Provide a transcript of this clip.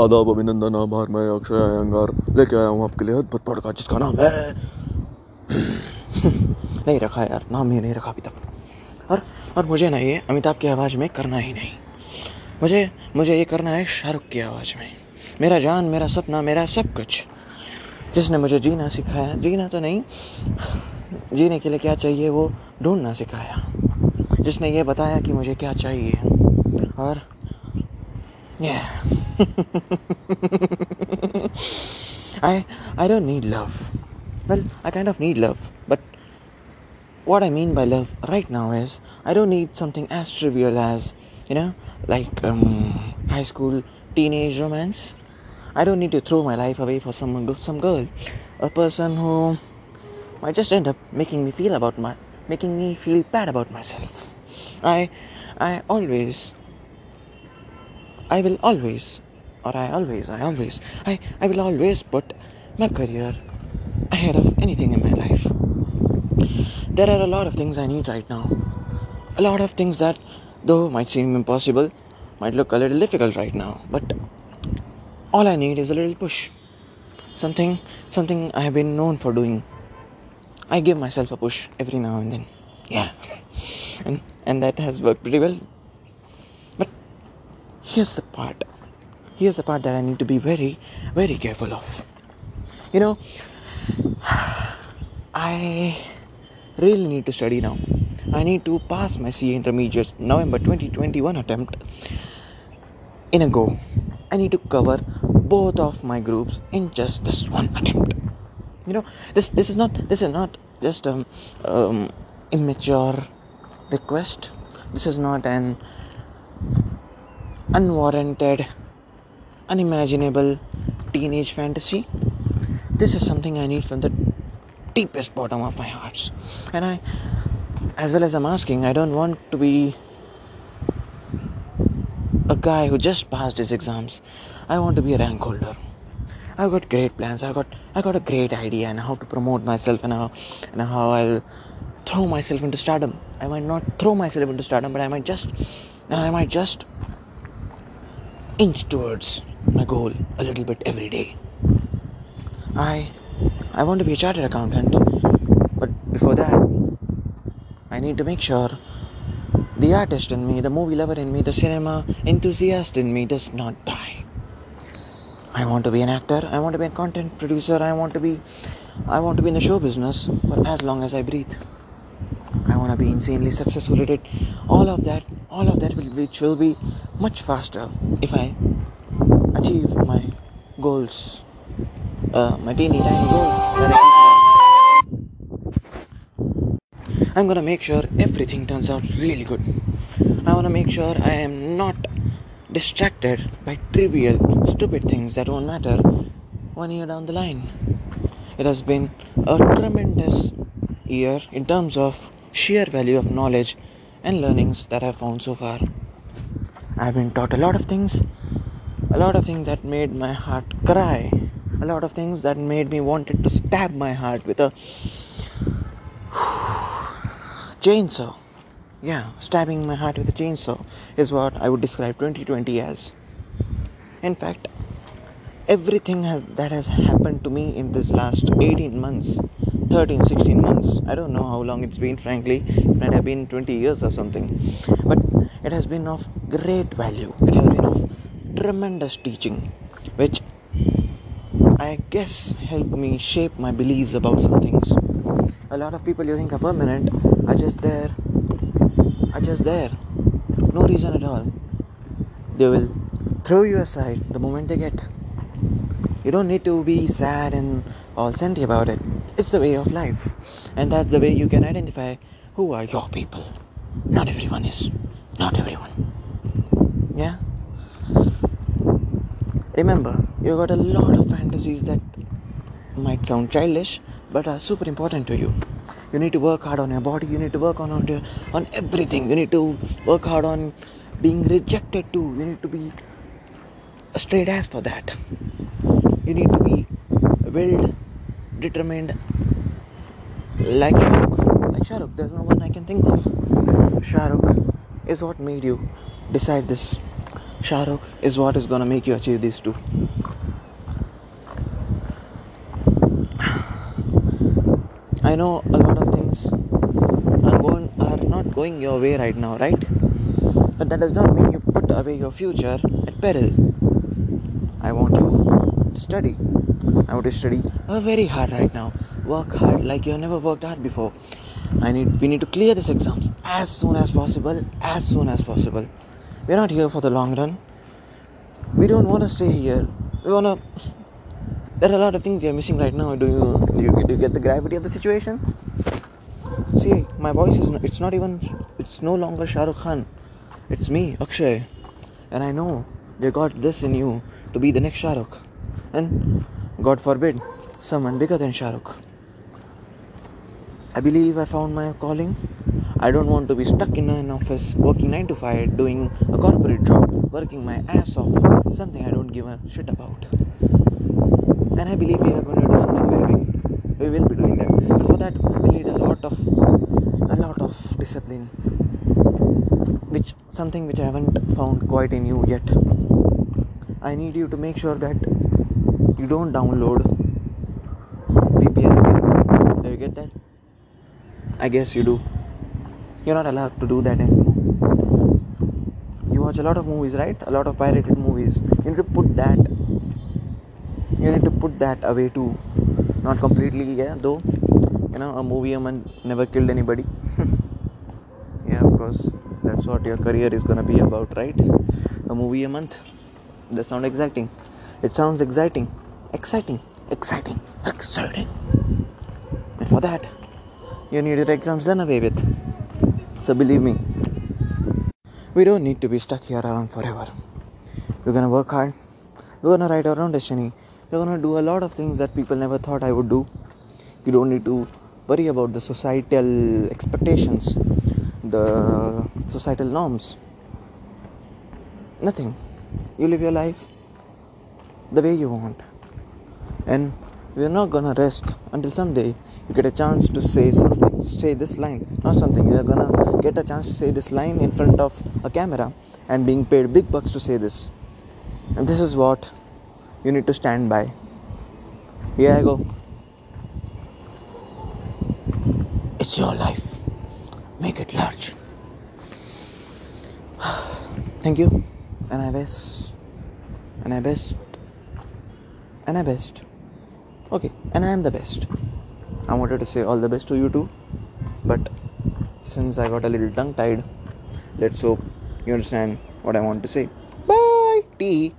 आदाब अभिनंदन आभार मैं अक्षय अयंगार लेके आया हूँ आपके लिए अद्भुत पॉडकास्ट जिसका नाम है नहीं रखा यार, नाम ही नहीं रखा अभी तक। और और मुझे ना ये अमिताभ की आवाज़ में करना ही नहीं। मुझे मुझे ये करना है शाहरुख की आवाज़ में। मेरा जान, मेरा सपना, मेरा सब कुछ। जिसने मुझे जीना सिखाया, जीना तो नहीं, जीने के लिए क्या चाहिए वो ढूंढना सिखाया। जिसने ये बताया कि मुझे क्या चाहिए। और Yeah. I I don't need love. Well, I kind of need love, but what I mean by love right now is I don't need something as trivial as you know, like um, high school teenage romance. I don't need to throw my life away for someone, some girl, a person who might just end up making me feel about my, making me feel bad about myself. I, I always I will always, or I always, I always, I, I will always put my career ahead of anything in my life. There are a lot of things I need right now. A lot of things that, though might seem impossible, might look a little difficult right now. But all I need is a little push. Something, something I have been known for doing. I give myself a push every now and then. Yeah. and and that has worked pretty well here's the part. Here's the part that i need to be very very careful of. You know i really need to study now. I need to pass my ca intermediate november 2021 attempt. In a go i need to cover both of my groups in just this one attempt. You know this this is not this is not just um, um, immature request. This is not an unwarranted, unimaginable teenage fantasy. This is something I need from the deepest bottom of my hearts. And I, as well as I'm asking, I don't want to be a guy who just passed his exams. I want to be a rank holder. I've got great plans. I've got I got a great idea and how to promote myself and how and how I'll throw myself into stardom. I might not throw myself into stardom, but I might just and I might just inch towards my goal a little bit every day. I I want to be a chartered accountant, but before that, I need to make sure the artist in me, the movie lover in me, the cinema enthusiast in me does not die. I want to be an actor, I want to be a content producer, I want to be I want to be in the show business for as long as I breathe. I want to be insanely successful at it. All of that, all of that will, which will be much faster if I achieve my goals, uh, my teeny tiny goals. I'm gonna make sure everything turns out really good. I wanna make sure I am not distracted by trivial, stupid things that won't matter one year down the line. It has been a tremendous year in terms of sheer value of knowledge and learnings that I've found so far. I've been taught a lot of things, a lot of things that made my heart cry, a lot of things that made me wanted to stab my heart with a chainsaw. Yeah, stabbing my heart with a chainsaw is what I would describe 2020 as. In fact, everything has, that has happened to me in this last 18 months 13 16 months. I don't know how long it's been frankly. It might have been 20 years or something. But it has been of great value. It has been of tremendous teaching which i guess helped me shape my beliefs about some things. A lot of people you think are permanent are just there are just there. No reason at all. They will throw you aside the moment they get. You don't need to be sad and all senti about it it's the way of life, and that's the way you can identify who are your people. Not everyone is. Not everyone. Yeah? Remember, you got a lot of fantasies that might sound childish but are super important to you. You need to work hard on your body, you need to work on on, your, on everything. You need to work hard on being rejected too. You need to be a straight ass for that. You need to be willed determined like Shahrukh. Like Shahrukh, there's no one I can think of. Shahrukh is what made you decide this. Shah Rukh is what is gonna make you achieve these two. I know a lot of things are going are not going your way right now, right? But that does not mean you put away your future at peril. I want you study. I want to study very hard right now. Work hard like you have never worked hard before. I need we need to clear these exams as soon as possible, as soon as possible. We're not here for the long run. We don't want to stay here. We want to. There are a lot of things you're missing right now. Do you do you, do you get the gravity of the situation? See, my voice is. It's not even. It's no longer Shah Rukh Khan. It's me, Akshay, and I know they got this in you to be the next Shah Rukh, and God forbid, someone bigger than Shah Rukh. I believe I found my calling. I don't want to be stuck in an office working 9 to 5 doing a corporate job, working my ass off, something I don't give a shit about. And I believe we are going to do something very big. We will be doing that. But for that, we need a lot of a lot of discipline. Which something which I haven't found quite in you yet. I need you to make sure that you don't download VPN again. Do you get that? I guess you do. You're not allowed to do that anymore. You watch a lot of movies, right? A lot of pirated movies. You need to put that. You need to put that away too. Not completely, yeah. Though, you know, a movie a month never killed anybody. yeah, of course. That's what your career is gonna be about, right? A movie a month. That's not exciting. It sounds exciting, exciting, exciting, exciting. And for that, you need your exams done away with. So believe me, we don't need to be stuck here around forever. We're gonna work hard. We're gonna write our own destiny. We're gonna do a lot of things that people never thought I would do. You don't need to worry about the societal expectations, the societal norms. Nothing. You live your life the way you want. And we're not gonna rest until someday you get a chance to say something say this line. Not something you're gonna get a chance to say this line in front of a camera and being paid big bucks to say this. And this is what you need to stand by. Here i go. It's your life. Make it large. Thank you. And i best and i best and i best okay and i am the best I wanted to say all the best to you too, but since I got a little tongue tied, let's hope you understand what I want to say. Bye, tea.